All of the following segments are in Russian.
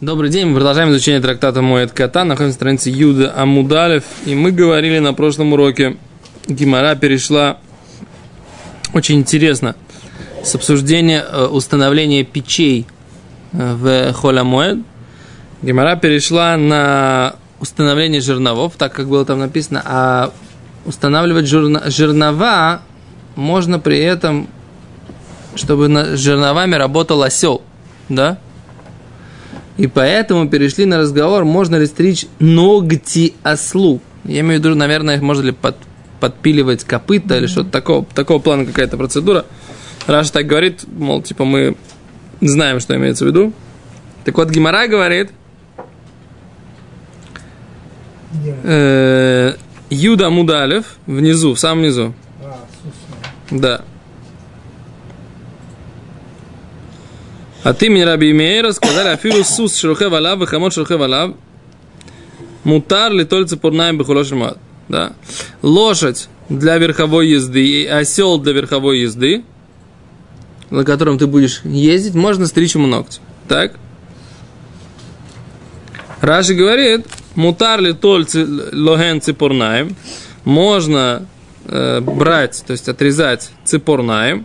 Добрый день, мы продолжаем изучение трактата Моет Кота, находимся на странице Юда Амудалев, и мы говорили на прошлом уроке, Гимара перешла очень интересно с обсуждения э, установления печей э, в Холямоэд. Гимара перешла на установление жерновов, так как было там написано, а устанавливать жерна, жернова можно при этом, чтобы на жерновами работал осел, да? И поэтому перешли на разговор, можно ли стричь ногти ослу. Я имею в виду, наверное, можно ли под, подпиливать копыта mm-hmm. или что-то такого, такого плана какая-то процедура. Раша так говорит, мол, типа мы знаем, что имеется в виду. Так вот, Гимара говорит, э, Юда Мудалев внизу, в самом низу. Да. От имени Раби Мейра сказали, афиру сус шерухев алав, вахамот шерухев алав, мутар ли только пурнаем бихулошим да? Лошадь для верховой езды и осел для верховой езды, на котором ты будешь ездить, можно стричь ему ногти. Так? Раши говорит, мутар ли только логен ципорнаем, можно э, брать, то есть отрезать ципорнаем,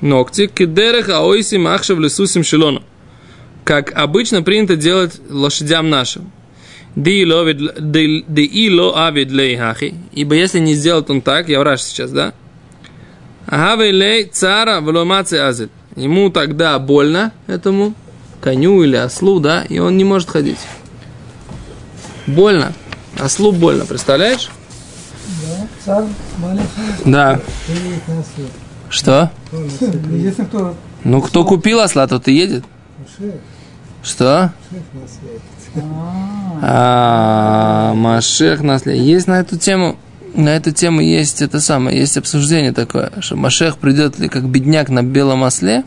ногти, кидерех аойси махшев лесусим шелону. Как обычно принято делать лошадям нашим. Ибо если не сделает он так, я враж сейчас, да? Агавелей цара вломаце азель. Ему тогда больно, этому коню или ослу, да, и он не может ходить. Больно. Ослу больно, представляешь? Да, царь маленький. Да. Что? Если кто... Ну, кто купил осла, тот и едет. Что? А, Машех наследие. Есть на эту тему, на эту тему есть это самое, есть обсуждение такое, что Машех придет ли как бедняк на белом осле,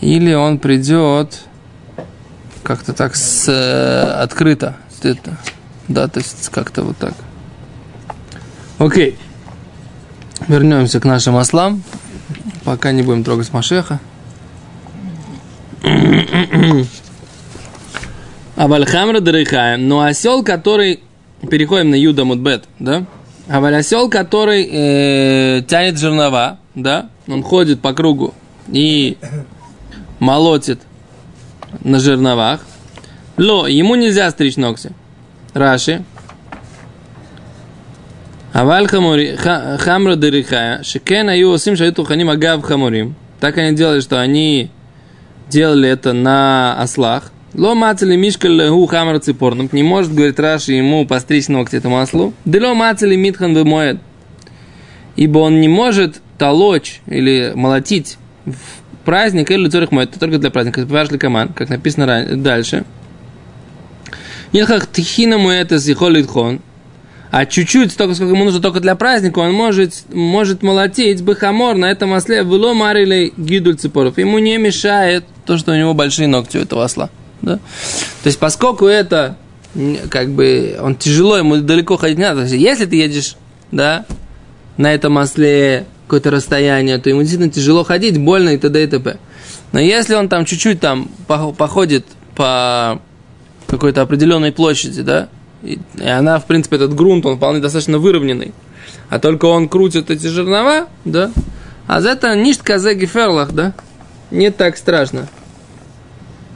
или он придет как-то так с, э, открыто. Это, да, то есть как-то вот так. Окей. Вернемся к нашим ослам. Пока не будем трогать Машеха. Авальхамра Дарихая. Но осел, который... Переходим на Юда Мудбет, да? Аваль осел, который э, тянет жернова, да? Он ходит по кругу и молотит на жерновах. Ло, ему нельзя стричь ногти. Раши. Аваль хамури, хамра дырихая, шикен и осим шаиту ханим агав хамурим. Так они делали, что они делали это на ослах. Ло мацели мишка леху хамра ципор, ципорным. Не может, говорит Раши, ему постричь ногти этому ослу. Да ло митхан вымоет. Ибо он не может толочь или молотить в праздник или цорих моет. Это только для праздника. Это коман, как написано дальше. Нилхах тихина муэта сихолитхон а чуть-чуть, столько, сколько ему нужно только для праздника, он может, может молотить бахамор на этом осле, было марили гидуль ципоров. Ему не мешает то, что у него большие ногти у этого осла. Да? То есть, поскольку это, как бы, он тяжело, ему далеко ходить не надо. Если ты едешь, да, на этом осле какое-то расстояние, то ему действительно тяжело ходить, больно и т.д. и т.п. Но если он там чуть-чуть там походит по какой-то определенной площади, да, и, и она, в принципе, этот грунт, он вполне достаточно выровненный. А только он крутит эти жернова, да? А за это ништ казе геферлах, да? Не так страшно.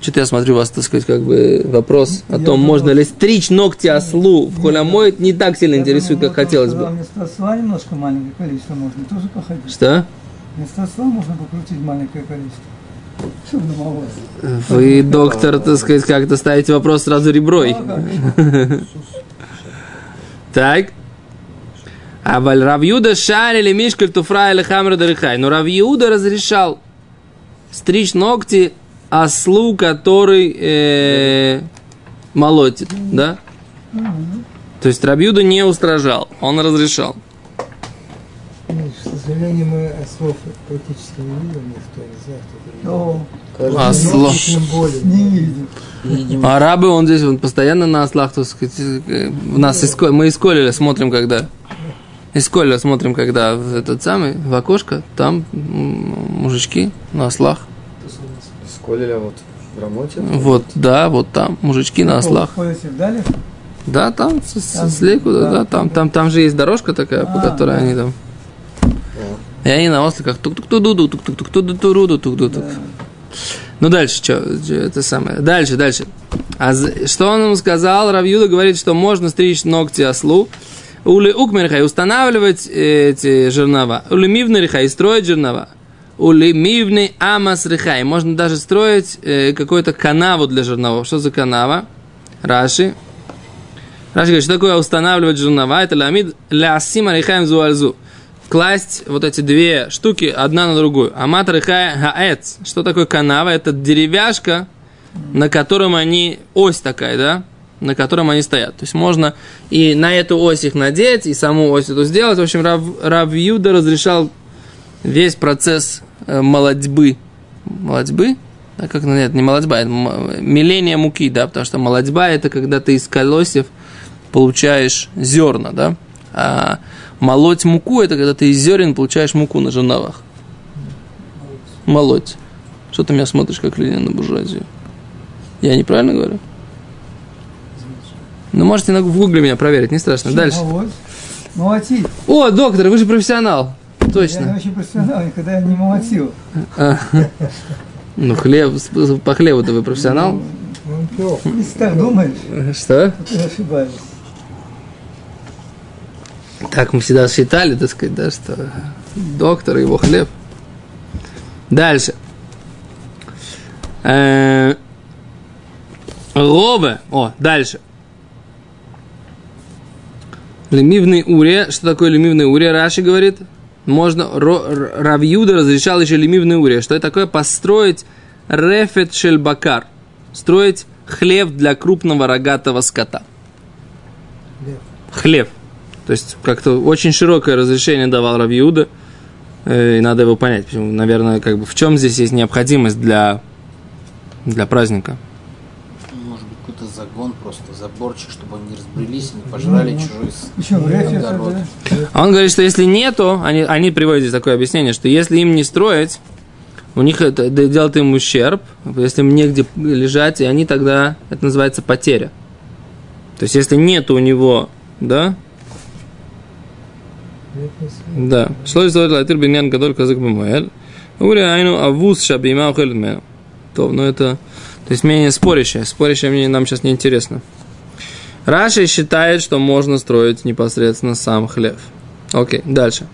Что-то я смотрю, у вас, так сказать, как бы вопрос о том, можно ли стричь ногти ослу в холямоид, не так сильно интересует, как хотелось бы. Вместо осла немножко маленькое количество можно тоже походить. Что? Вместо осла можно покрутить маленькое количество. Вы, доктор, так сказать, как-то ставите вопрос сразу реброй. Так. А Равьюда шарили мишкаль туфра или хамра дарихай. Но Равьюда разрешал стричь ногти ослу, который э, молотит, да? То есть Рабьюда не устражал, он разрешал. К сожалению, мы ослов практически не видим, никто не знает, Осло. Арабы, он здесь, он постоянно на ослах, так сказать, у нас иско, мы из Колеля смотрим, когда из Колеля смотрим, когда этот самый, в окошко, там мужички на ослах. Из Колеля вот В Рамоте? Вот, да, вот там, мужички на ослах. Ходите вдали? Да, там, с, с- да, да. там, там, там же есть дорожка такая, по А, которой да. они там. И они на осликах тук тук тук тук тук тук тук тук тук тук тук тук Ну дальше, что, это самое. Дальше, дальше. А что он ему сказал? Равьюда говорит, что можно стричь ногти ослу. Ули укмерхай устанавливать эти жернова. Ули мивнерихай строить жернова. Ули мивный амас рихай. Можно даже строить э, какую-то канаву для жерновов. Что за канава? Раши. Раши говорит, что такое устанавливать жернова? Это ламид лясима рихаем зуальзу. Класть вот эти две штуки одна на другую. Амат рихай хаэц. Что такое канава? Это деревяшка, на котором они, ось такая, да, на котором они стоят. То есть можно и на эту ось их надеть, и саму ось эту сделать. В общем, Рав, Рав Юда разрешал весь процесс э, молодьбы. Молодьбы? Да, как, нет, не молодьба, это м- меление муки, да, потому что молодьба это когда ты из колосьев получаешь зерна, да, а молоть муку это когда ты из зерен получаешь муку на жерновах. Молоть. Что ты меня смотришь, как Ленин на буржуазию? Я неправильно говорю? Ну, можете на- в гугле меня проверить, не страшно. Дальше. Молоть. Молотить. О, доктор, вы же профессионал. Я не Точно. очень профессионал, никогда не молотил. А. Ну, хлеб, по хлебу-то вы профессионал? Ну. Если так думаешь, Что? то ты ошибаешься. Так мы всегда считали, так сказать, да, что доктор и его хлеб. Дальше. Э, Рове. О, дальше. Лемивный уре. Что такое лемивный уре? Раши говорит. Можно, Равьюда разрешал еще лемивный уре. Что это такое? Построить рефет шельбакар. Строить хлев для крупного рогатого скота. Хлев. Хлев. То есть как-то очень широкое разрешение давал Равьюда. Э, И надо его понять. Почему, наверное, как бы в чем здесь есть необходимость для, для праздника. Может быть, какой-то загон просто, заборчик, чтобы они не разбрелись и не пожрали Ну, ну, чужой с- Еще огород. А он говорит, что если нету, они, они приводят здесь такое объяснение, что если им не строить, у них это делает им ущерб, если им негде лежать, и они тогда, это называется потеря. То есть, если нету у него, да, да, шло из латыр биньян гадоль казак бимуэль, ури айну авуз шабима ухель мену. То, но это, то есть мнение спорящее, спорящее мнение нам сейчас не интересно. Раши считает, что можно строить непосредственно сам хлев. Окей, дальше.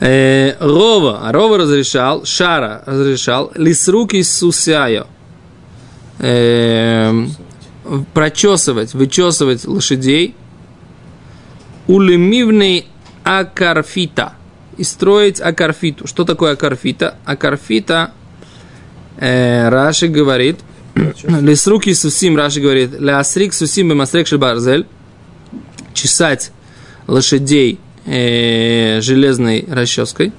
Э, Рова, Рова разрешал, Шара разрешал, лисруки сусяю. Э, прочесывать, вычесывать лошадей. Улемивный акарфита. И строить акарфиту. Что такое акарфита? Акарфита, э, Раши говорит, Лесруки сусим, Раши говорит, Лясрик сусим бемасрек шельбарзель. Чесать лошадей э, железной расческой.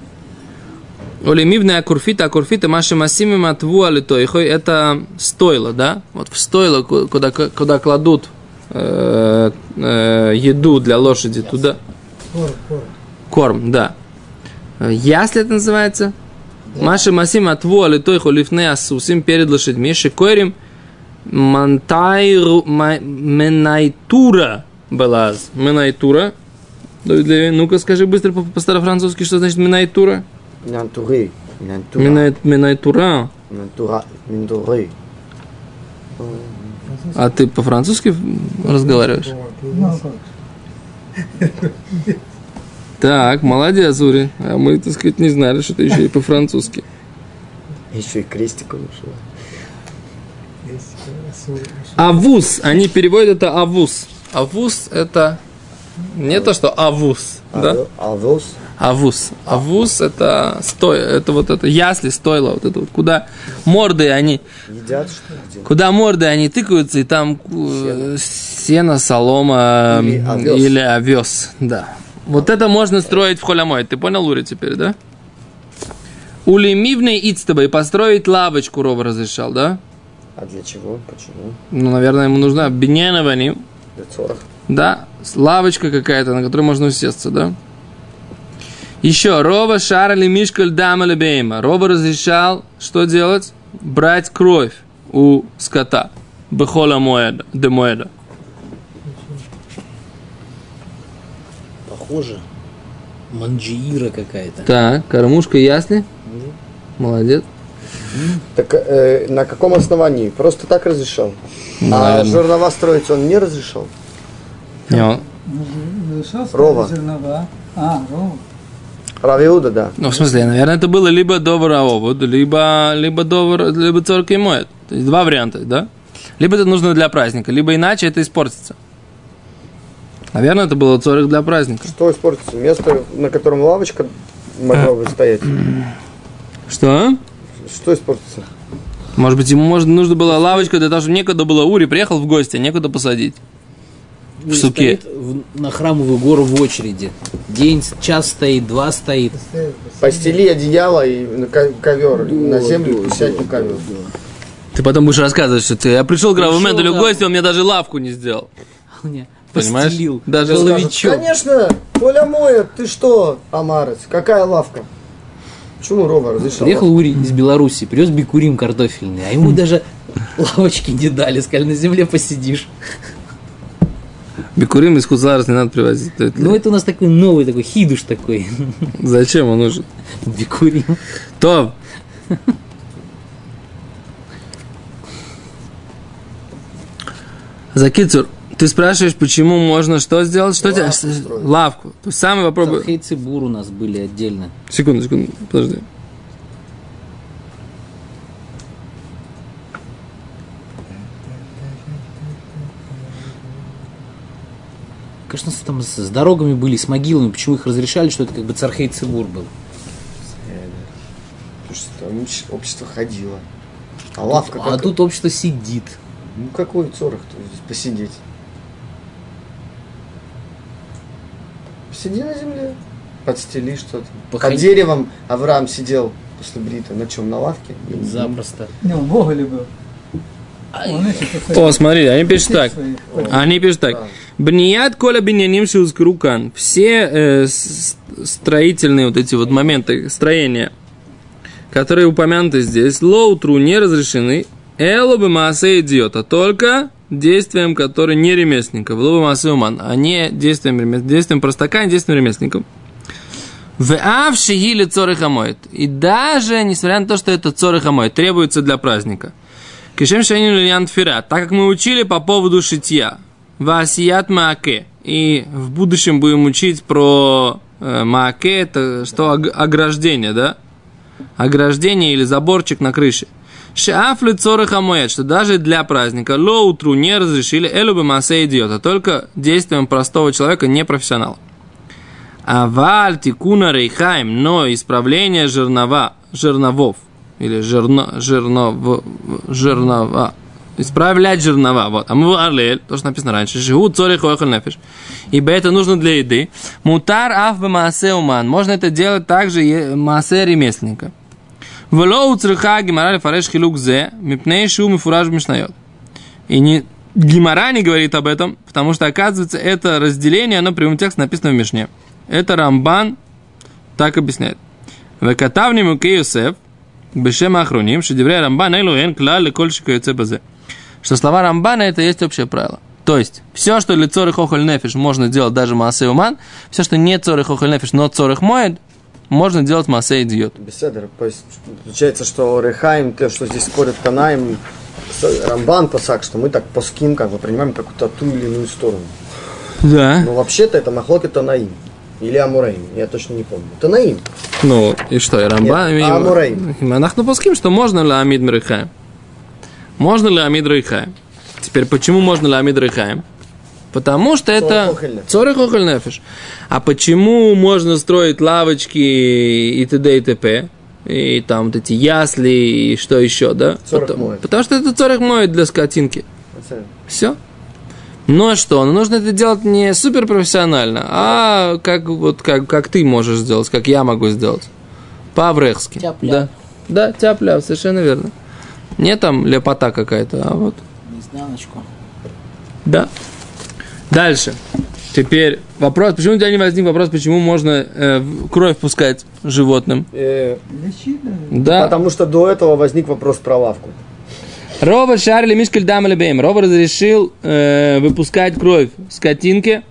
Олемивная акурфита, акурфита, маши масими матву алитойхой, это стойло, да? Вот в стойло, ку- куда, куда кладут э, э, еду для лошади, туда Корм, корм. корм, да. Э, Ясли это называется? Маши масим атву алитойху лифне асусим перед лошадьми, шикойрим мантайру ма- менайтура балаз. Менайтура. Ну-ка скажи быстро по- по-старофранцузски, что значит менайтура? Нантуры. Нантура. Минай- Менайтура. Нантура. Нантуры. А ты по-французски разговариваешь? Так, молодец, Ури. А мы, так сказать, не знали, что ты еще и по-французски. Еще и крестик ушел. Есть, э, свой- Авус. Они переводят это авус. Авус это не то, что авус. Да? Авос. Авус. Авус это стой, это вот это ясли, стойло, вот это вот, куда морды они, Едят что ли? Куда морды они тыкаются, и там э, сено, солома Или овес. или овес. Да. Вот это можно строить в холямой. Ты понял, Лури, теперь, да? Улемивный ицтаба и построить лавочку Рова разрешал, да? А для чего? Почему? Ну, наверное, ему нужна биньяновани, Для цорах. да, лавочка какая-то, на которой можно усесться, да? Еще, Рова шарали мишкаль дама лебейма. Рова разрешал, что делать? брать кровь у скота. Бехола моэда, де моэда. Похоже. Манджиира какая-то. Так, кормушка ясли. Молодец. Так э, на каком основании? Просто так разрешал. А Наверное. жернова строить он не разрешал? Не, он- Разрешал Рова. ставить зернова? А, рова. Равиуда, да. Ну, в смысле, наверное, это было либо добр овод, либо, либо добр, либо цорка и моет. То есть два варианта, да? Либо это нужно для праздника, либо иначе это испортится. Наверное, это было цорих для праздника. Что испортится? Место, на котором лавочка могла бы стоять. Что? Что испортится? Может быть, ему может, нужно было лавочка для того, чтобы некуда было Ури, приехал в гости, а некуда посадить. И суке. стоит в- на храмовую гору в очереди. День, час стоит, два стоит. Постели одеяло и на ковер на землю, да, сядь да, на ковер. Ты потом будешь рассказывать, что ты, я пришел к в да. гости, он мне даже лавку не сделал. Понимаешь? постелил Даже половичок. Конечно, Коля моет, ты что, Амарец, какая лавка? Почему Рова разрешал? Приехал Ури из Беларуси, привез бикурим картофельный, а ему даже лавочки не дали, сказали, на земле посидишь. Бикурим из Хуцларс не надо привозить. Это- Ну, это у нас такой новый, такой хидуш такой. Зачем он нужен? Бикурим. То. Закицур, ты спрашиваешь, почему можно что сделать? Что Лавку тебе? Лавку. То есть самый вопрос... Цибур у нас были отдельно. Секунду, секунду, подожди. Конечно, там с, с дорогами были, с могилами. Почему их разрешали, что это как бы цархей Цибур был? Потому что там общ- общество ходило. А лавка А как? тут общество сидит. Ну какой цорох-то здесь посидеть? Сиди на земле, подстели что-то. Походи. Под деревом Авраам сидел после брита. На чем, на лавке? Запросто. Не, он в Гоголе был. Он еще посадил О, смотри, они пишут так. Они пишут так. Бният коля биняним шиузкрукан. Все э, строительные вот эти вот моменты строения, которые упомянуты здесь, лоутру не разрешены. Эло бы массе идиот, а только действием, которое не ремесленников. Ло массе уман, а не действием, ремес- действием простака, а не действием ремесленников. В авши или цорых моет. И даже, несмотря на то, что это цорых моет, требуется для праздника. Кишем шанин льян тфира. Так как мы учили по поводу шитья. Васият мааке. И в будущем будем учить про э, мааке, это что ог- ограждение, да? Ограждение или заборчик на крыше. Шафли цораха моет, что даже для праздника лоутру не разрешили элю бы массе идиота, только действием простого человека, не профессионала. А валь тикуна рейхаем, но исправление жернова, жерновов, или жерно, жернов, жернова, исправлять жернова, вот. А мы алель, то, что написано раньше, жигу цорих охоль нефиш. Ибо это нужно для еды. Мутар аф маасе уман. Можно это делать также маасе ремесленника. Влоу цриха гемара фареш хилук зе, мипней шу мифураж мишнает. И не, Гимара не говорит об этом, потому что, оказывается, это разделение, оно прямым текстом написано в Мишне. Это Рамбан так объясняет. Векатавни муке Йосеф, бешем ахруним, шедеврей Рамбан, элу эн клаль леколь базе. Что слова Рамбана это есть общее правило. То есть, все, что для цорых охоль нефиш можно делать даже массе уман, все, что не цорых охоль нефиш, но цорых моет, можно делать массе идиот. Беседер. То есть получается, что Рехаим, то, что здесь спорят Танаим, с- Рамбан посак, что мы так поским, как бы принимаем какую-то ту или иную сторону. Да. Но вообще-то это Махлоки Танаим. Или Амураим, я точно не помню. Танаим. Ну, и что, и Рамбан? Нет, и- а Амурей? Мы нахну пуским, что можно ли Амид Мрихаем. Можно ли Амид Рейхаем? Теперь, почему можно ли Амид Рейхаем? Потому что это Охоль нефиш. А почему можно строить лавочки и т.д. и т.п.? И там вот эти ясли и что еще, да? Потому, потому что это цорих моет для скотинки. Все. Ну а что? Ну нужно это делать не суперпрофессионально, а как вот как, как ты можешь сделать, как я могу сделать. По-аврехски. Да. Да, тяп совершенно верно. Не там лепота какая-то, а вот. Изнаночку. Да. Дальше. Теперь вопрос, почему у тебя не возник вопрос, почему можно э, кровь пускать животным? Э. Да. Потому что до этого возник вопрос про лавку. Рова шарили мишкель дам или бейм. Рова разрешил э, выпускать кровь скотинке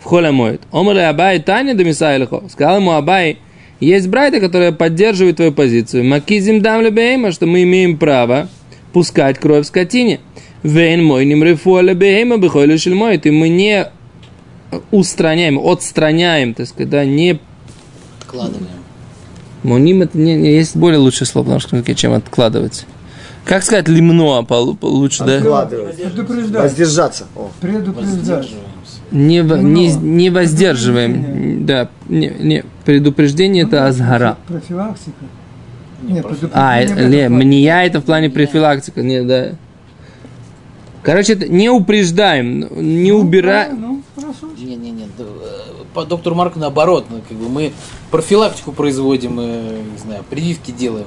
в холе моет. Омали Абай Таня до Мисайлихо. Сказал ему Абай, есть брайта, которая поддерживает твою позицию. Макизим бейма, что мы имеем право пускать кровь скотине. Вейн мой аля бейма бихойлю шельмой. И мы не устраняем, отстраняем, так сказать, да, не Откладываем. Муним это не, не- есть более лучшее слово на русском языке, чем откладывать. Как сказать лимно полу- лучше, да? Предупреждать. Воздержаться. О. Предупреждать. Не, не, не воздерживаем. Да, не, не. Предупреждение это азгара. Профилактика. Не, Нет, профи- А, это, не, мния это в плане профилактика. Не, да. Короче, это не упреждаем, не убираем. Ну, хорошо. Не, не, не. По доктору Марку наоборот, ну, как бы мы профилактику производим, не знаю, прививки делаем.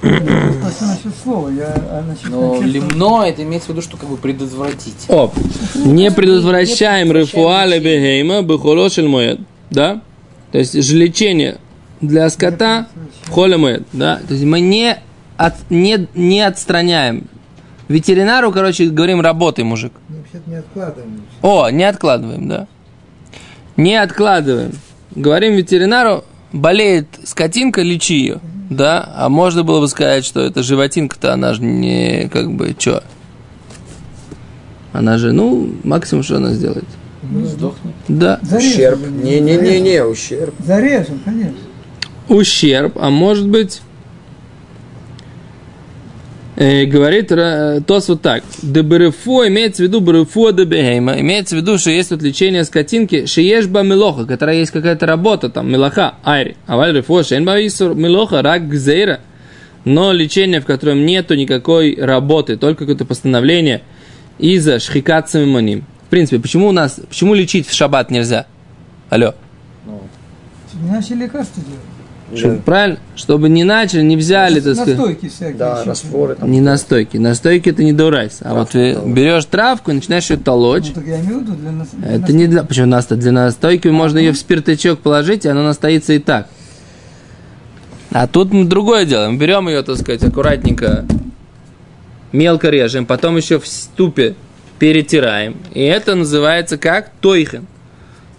Просто насчет слова. Я, а насчет Но лимно это имеется в виду, что как бы предотвратить. О, не предотвращаем Не предотвращаем лечение. бегейма бехолошель моед. Да? То есть же лечение для скота холе моед. Да? То есть мы не, от, не, не отстраняем. Ветеринару, короче, говорим, работай, мужик. Ну, не откладываем. О, не откладываем, да. Не откладываем. Говорим ветеринару, болеет скотинка, лечи ее. Да, а можно было бы сказать, что это животинка-то, она же не, как бы, что? Она же, ну, максимум, что она сделает. Ну, сдохнет. Да. Зарежем. Ущерб. Не-не-не-не, ущерб. Зарежем, конечно. ущерб, а может быть, э, говорит Ра- Тос вот так. Деберефо имеется в виду берефо дебехейма. Имеется в виду, что есть вот лечение скотинки, шиешба мелоха, которая есть какая-то работа, там, мелоха, айри. А валь рефо шенба исур мелоха, рак гзейра. Но лечение, в котором нету никакой работы, только какое-то постановление из-за шхикат самимоним. В принципе, почему у нас, почему лечить в шаббат нельзя? Алло. Ну, начали лекарства делать. Чтобы- правильно? Чтобы не начали, не взяли, так сказать. Настойки всякие. Да, еще. растворы там. Не настойки. Настойки это не дурайс. А вот ты берешь травку и начинаешь ее толочь. Ну, так я имею в виду для нас. для Это не для... Почему нас для настойки можно ее в спиртачок положить, и она настоится и так. А тут мы другое делаем. Берем ее, так сказать, аккуратненько, мелко режем, потом еще в ступе перетираем. И это называется как тойхен.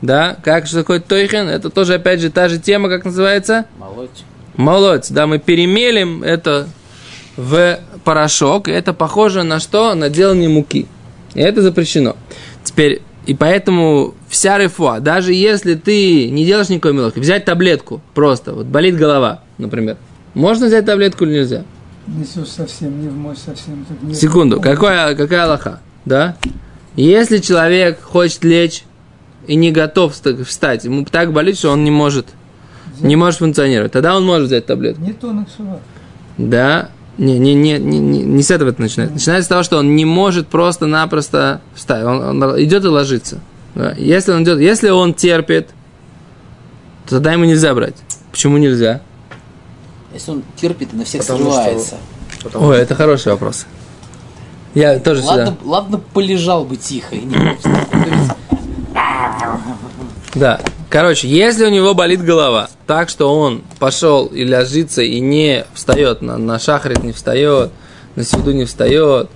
Да, как что такое тойхен? Это тоже, опять же, та же тема, как называется? молоть. Молодец, да, мы перемелим это в порошок, и это похоже на что? На делание муки. И это запрещено. Теперь, и поэтому вся рефуа, даже если ты не делаешь никакой мелочи, взять таблетку просто, вот болит голова, например. Можно взять таблетку или нельзя? Несешь совсем, не в мощь совсем. Секунду, какая, какая Аллаха, да? Если человек хочет лечь и не готов вста- встать, ему так болит, что он не может, не может функционировать, тогда он может взять таблетку. Не то накшава. Да, не, не, не, не, не, с этого это начинается. Начинается с того, что он не может просто-напросто встать. Он, он идет и ложится. Да. Если он идет, если он терпит, то тогда ему нельзя брать. Почему нельзя? Если он терпит и на всех Потому что- срывается. Потому Ой, это хороший вопрос. Я тоже Ладно, всегда. ладно, полежал бы тихо и не мог встать. То есть, Да. Короче, если у него болит голова, так что он пошел и ложится и не встает, на, на шахрит не встает, на свяду не встает,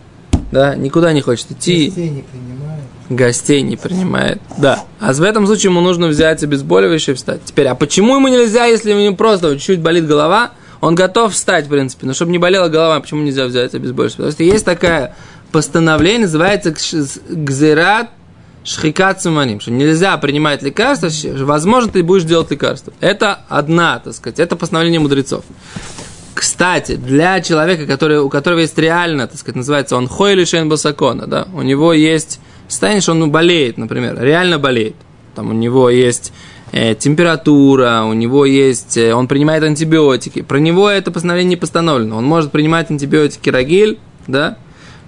да, никуда не хочет идти. Гостей не принимают. гостей не принимает. Да. А в этом случае ему нужно взять обезболивающее и встать. Теперь, а почему ему нельзя, если у него просто чуть-чуть болит голова, он готов встать, в принципе, но чтобы не болела голова, почему нельзя взять обезболивающее? Потому что есть такая постановление, называется гзерат шхикат суманим, что нельзя принимать лекарства, возможно, ты будешь делать лекарства. Это одна, так сказать, это постановление мудрецов. Кстати, для человека, который, у которого есть реально, так сказать, называется он хой лишен басакона, да, у него есть состояние, он болеет, например, реально болеет. Там у него есть э, температура, у него есть, э, он принимает антибиотики. Про него это постановление не постановлено. Он может принимать антибиотики рагиль, да,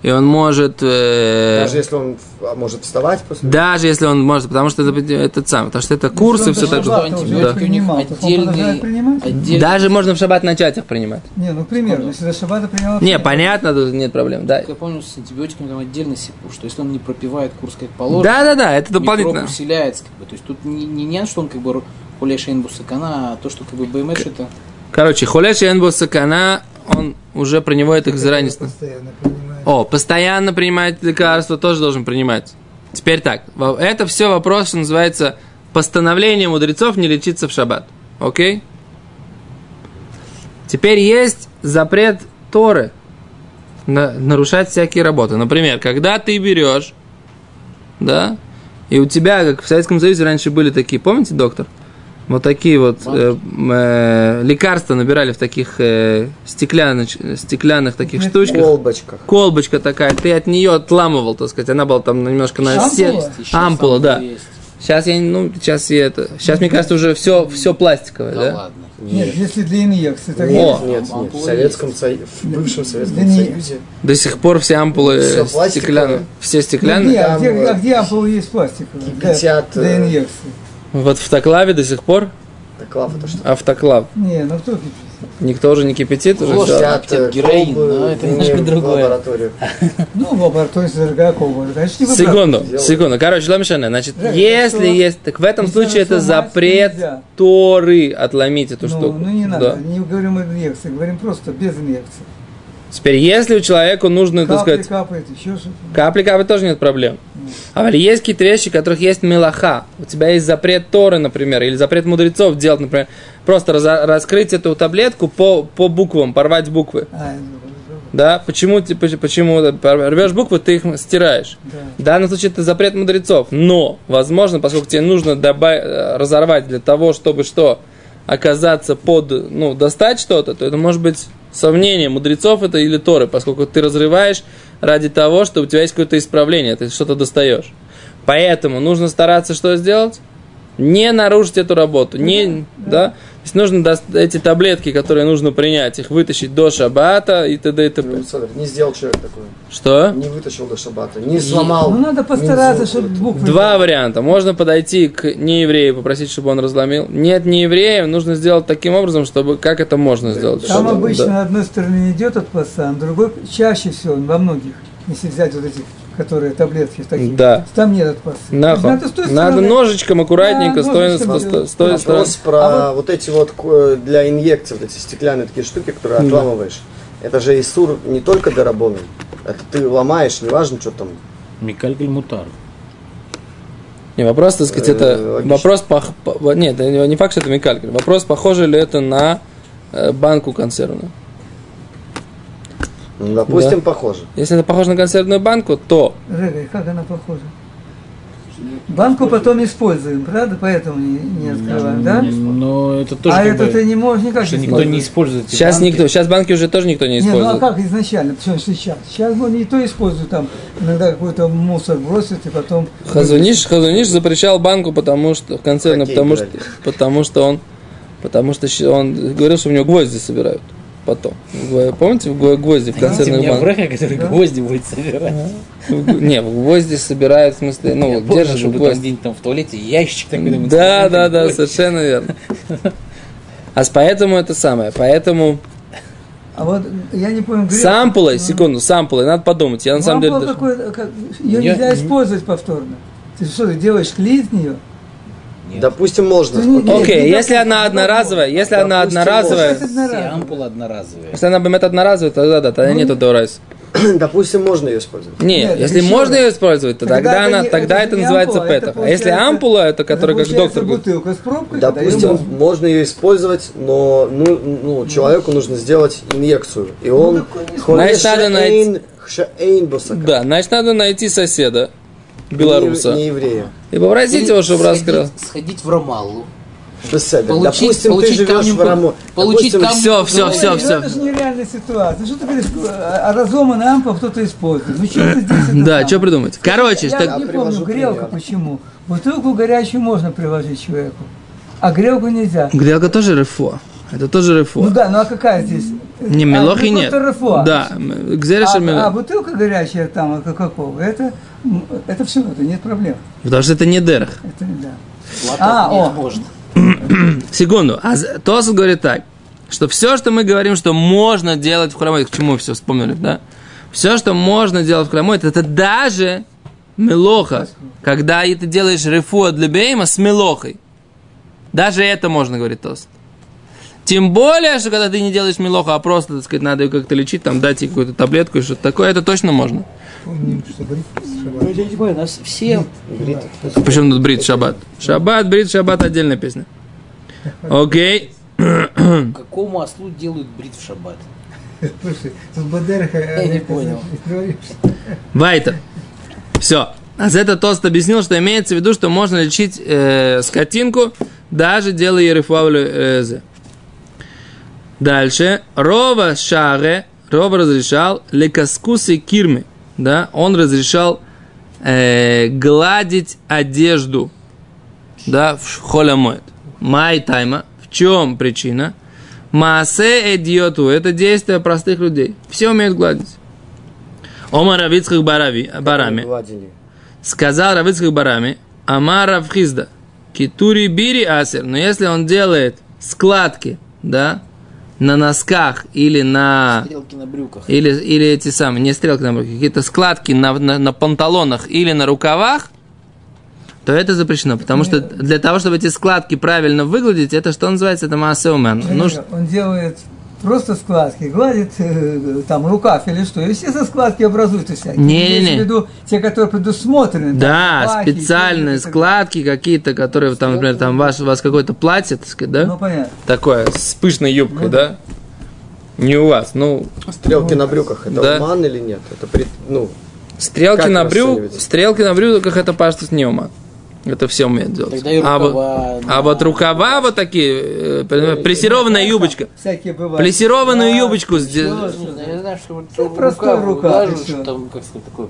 и он может... э, Даже если он а, может вставать после даже если он может, потому что это, это сам, потому что это курсы, все так же. Да. Принимал, отдельный, Даже можно в шаббат начать их принимать. Не, ну, к примеру, если до шаббата принял... Не, понятно, тут нет проблем, да. Я помню, с антибиотиками там отдельный сипур, что если он не пропивает курс как положено, Да, да, да, это микроб дополнительно. усиляется. Как бы. То есть тут не, не, не что он как бы хуле шейн сакана, а то, что как бы БМШ это... Короче, хулеш энбо сакана, он уже про него это заранее... Постоянно принимает. О, постоянно принимать лекарства тоже должен принимать. Теперь так, это все вопрос, что называется постановление мудрецов не лечиться в шаббат. Окей? Теперь есть запрет Торы на- нарушать всякие работы. Например, когда ты берешь, да, и у тебя, как в Советском Союзе раньше были такие, помните, доктор? Вот такие вот э, э, лекарства набирали в таких э, стеклянных, стеклянных таких Нет, штучках колбочках. колбочка такая, ты от нее отламывал, так сказать, она была там немножко на Ампула? се- Есть Еще Ампула, да. есть. Сейчас я, ну, сейчас я это, сейчас мне кажется уже все, все пластиковое, Да, да? ладно. Нет, если для инъекций, так. Нет, нет, нет. Ампула В Советском Союзе, в бывшем Советском Союзе. До сих пор все ампулы Всё стеклянные, пластиковое. все Ну, где, стеклянные. а где, а где ампулы есть пластиковые? Для, кипятят, для э, инъекций. В автоклаве до сих пор Так, Лав, это что? автоклав. Не, ну кто кипятит? Никто уже не кипятит уже. Ложь. всё. Да, Кипятят, героин, но это не немножко другое. лабораторию. Ну, в лаборатории не выбрасывать. Секунду, секунду. Короче, ламишана, значит, Да, если есть, так в этом случае это запрет. Торы отломить эту Ну, штуку. ну, не надо, не говорим о инъекции, говорим просто без инъекции. Теперь, если у человека нужно, так Капли сказать, капает, еще что-то. Капли капать тоже нет проблем. А есть какие-то вещи, в которых есть мелаха. У тебя есть запрет Торы, например, или запрет мудрецов делать, например, просто раза- раскрыть эту таблетку по, по буквам, порвать буквы. А, Да? Почему, почему рвешь буквы, ты их стираешь? да. В данном случае это запрет мудрецов. Но, возможно, поскольку тебе нужно доба- э, разорвать для того, чтобы что? Оказаться под, ну, достать что-то, то это может быть сомнение мудрецов это или Торы, поскольку ты разрываешь ради того, что у тебя есть какое-то исправление, ты что-то достаешь. Поэтому нужно стараться что сделать? Не нарушить эту работу. Не, да? То есть нужно эти таблетки, которые нужно принять, их вытащить до шаббата и т.д. и т.п. Ну, Не сделал человек такое. Что? Не вытащил до шабата. Не сломал. Ну, надо постараться, чтобы буквы... Два варианта. Можно подойти к нееврею, попросить, чтобы он разломил. Нет, не нужно сделать таким образом, чтобы как это можно сделать. Там Чтобы- обычно да. на одной стороне идет от паца, а на другой чаще всего, во многих, если взять вот эти, которые таблетки такие, Да. там нет от паца. Нахуй. Надо, Надо стороны- ножичком аккуратненько, Да, стоя ножичком сто- сто- делать. стоя стороны. Вопрос про вот... эти вот ко- для инъекций, вот эти стеклянные такие штуки, которые отламываешь. Это же Исур не только дарабоном. Это ты ломаешь, неважно, что там. Микальгель мутар. Не, вопрос, так сказать, Э, это логично. вопрос, пох- по- нет, не факт, что это микалькер. Вопрос, похоже ли это на э, банку консервную. Ну, допустим, похоже. Если это похоже на консервную банку, то Рега, как она похожа? Банку потом используем, правда? Поэтому не, не открываем, да? Но это тоже А это бы, ты не можешь никак что никто не использует сейчас банки. никто, сейчас банки уже тоже никто не Не, ну а использует. как изначально? Почему сейчас? Сейчас ну, не то используют, там иногда какой-то мусор бросят и потом... Хазуниш, Хазуниш запрещал банку, потому что концерну, Хоккей потому что, играли. потому что он, потому что он говорил, что у него гвозди собирают потом. Помните в гво- гвозди в Знаете, концертных меня банках? Бреха, который гвозди будет собирать. Не, в гвозди собирают, в смысле, Я ну, помню, держишь что в там гвозди. где-нибудь там в туалете ящик такой. там Да, да, да, совершенно верно. А с поэтому это самое, поэтому А вот я не понял... с ампулой, секунду, с ампулой, надо подумать, я на самом деле... даже- ее Я- нельзя использовать повторно. Ты что, ты делаешь клей из нее? Нет. Допустим, можно. Окей, не если допустим, она одноразовая, если она Допустим, одноразовая, можно. Все ампулы одноразовые. если она бемет одноразовая, тогда да, тогда нету дорайс. Допустим, можно ее использовать. Нет, Нет, если можно ее использовать, то Тогда тогда, это она, не- тогда это это называется ампула, это петах. А если ампула, это которая как доктор бутылка с пробкой, Допустим, даем- можно ее использовать, но ну, ну, человеку нужно сделать инъекцию. И он... Значит, надо найти-. Да, значит, надо найти соседа, белоруса, Не, не еврея. и попросить его, чтобы Сходить- раскрыл. Сходить в Ромаллу. Беседа. Получить- Допустим, получить ты живешь в Рамо. по- получить Допустим, камнем Все, все, Ну, все, ну, все. Это же нереальная ситуация. Что ты говоришь, а разломанный ампул кто-то использует? Ну что ты здесь это Да, самое? что придумать? Короче, Я так- не помню, грелка пример. почему. Бутылку горячую можно приложить человеку, а грелку нельзя. Грелка тоже рефо. Это тоже Ну рефо. да, ну а какая здесь? Не, А, мелохи ну, нет. Да, А, мелохи. а бутылка горячая там, а какого, это, это все, это нет проблем. Потому что это не дерх. Это, да. Лопать А, не о. может. Секунду. А Тосфот говорит так, что все, что мы говорим, что можно делать в храмоид, к чему все вспомнили, да? Все, что можно делать в храмоид, это даже мелоха, когда и ты делаешь рефуа для бейма с мелохой. Даже это можно, говорит Тост. Тем более, что когда ты не делаешь мелоху, а просто, так сказать, надо ее как-то лечить, там дать ей какую-то таблетку и что-то такое, это точно можно. У нас все Почему тут брит шаббат? Шаббат, брит шаббат, отдельная песня. Окей. какому ослу делают брит в шаббат? Слушай, тут. Я не понял. Вайтер. Все. А за это Тост объяснил, что имеется в виду, что можно лечить э, скотинку, даже делая ерефуавлю э, зе. Дальше. Рова шаре, Рова разрешал лекаскусы кирмы. Да, он разрешал э, гладить одежду. Да, в холямоет. Май тайма. В чем причина? Маасе эдиоту. Это действие простых людей. Все умеют гладить. Ома Равицких Барави, Барами. Сказал Равицких Барами, Амар Равхизда, Китури Бири Асер. Но если он делает складки, да, на носках или на... Стрелки на брюках. Или, или эти самые, не стрелки на брюках, какие-то складки на, на, на панталонах или на рукавах, то это запрещено. Потому что для того, чтобы эти складки правильно выгладить, это что называется, это маасеумен. Ну, Он делает просто складки, гладит э, там рукав или что, и все со складки образуются всякие. Не-не-не. Имеется в виду те, которые предусмотрены. там, да, платья, специальные и так далее. складки какие-то, которые там, например, там ваш, у вас какое-то платье, так сказать, да? Ну, понятно. Такое, с пышной юбкой, да? Не у вас, ну, Стрелки на брюках, это Да. уман или нет? Это при, ну, стрелки на брюк, расцениваете? стрелки на брюках это паштус не ума. Это все умеют делать. Тогда и а, вот, рукава а вот рукава вот такие, э, например, плессированная юбочка. Всякие бывают. Плессированную Да, юбочку сделать. всё. Я знаю, что вот Ну, там, как сказать, такой,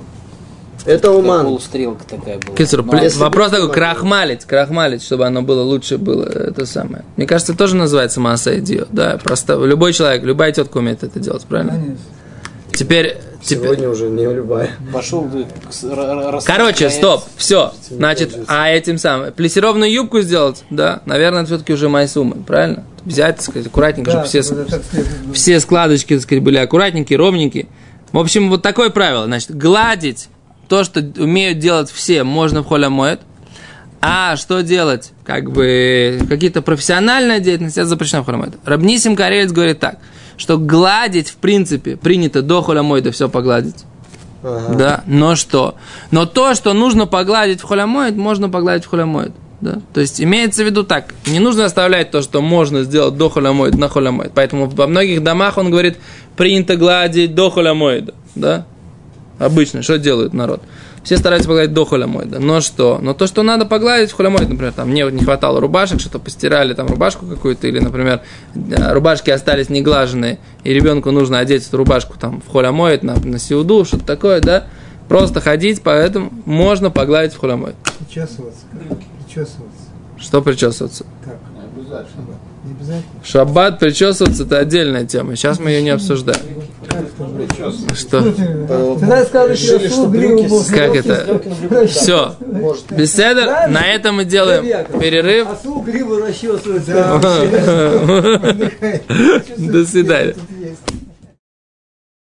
это уман. полустрелка такая была. Кицур, Ну, пле- а вопрос такой, крахмалить, крахмалить, чтобы оно было лучше было, это самое. Мне кажется, тоже называется масса идиот, да, просто любой человек, любая тетка умеет это делать, правильно? Конечно. Теперь, теперь, Сегодня уже не любая. Пошел Короче, стоп, все. Значит, а этим самым плессированную юбку сделать, да, наверное, это все-таки уже майсуман, правильно? Взять, так сказать, аккуратненько, Да, чтобы все, это все складочки, так сказать, были аккуратненькие, ровненькие. В общем, вот такое правило. Значит, гладить то, что умеют делать все, можно в холе моет. А что делать? Как бы какие-то профессиональная деятельность, это запрещено в холе моет. Рабнисим Карелец говорит так, что гладить, в принципе, принято до холя моеда все погладить. Ага. Да, но что? Но то, что нужно погладить в холямоид, можно погладить в холямоид. Да? То есть имеется в виду так, не нужно оставлять то, что можно сделать до холямоид на холямоид. Поэтому во многих домах он говорит, принято гладить до холямоида. Да? Обычно, что делает народ? Все стараются погладить до холямоида. Но что? Но то, что надо погладить в холямоид, например, там мне вот не хватало рубашек, что-то постирали там рубашку какую-то, или, например, э, рубашки остались неглаженные, и ребенку нужно одеть эту рубашку там в холямоид, на, на сиуду, что-то такое, да? Просто ходить, поэтому можно погладить в холямоид. Причесываться. Причесываться. Что причесываться? Как? Не обязательно. Шаббат причесываться это отдельная тема. Сейчас мы ее не обсуждаем. Что? Тогда скажешь, Решили, Как это? Все. Беседа. На этом мы делаем перерыв. А. До свидания.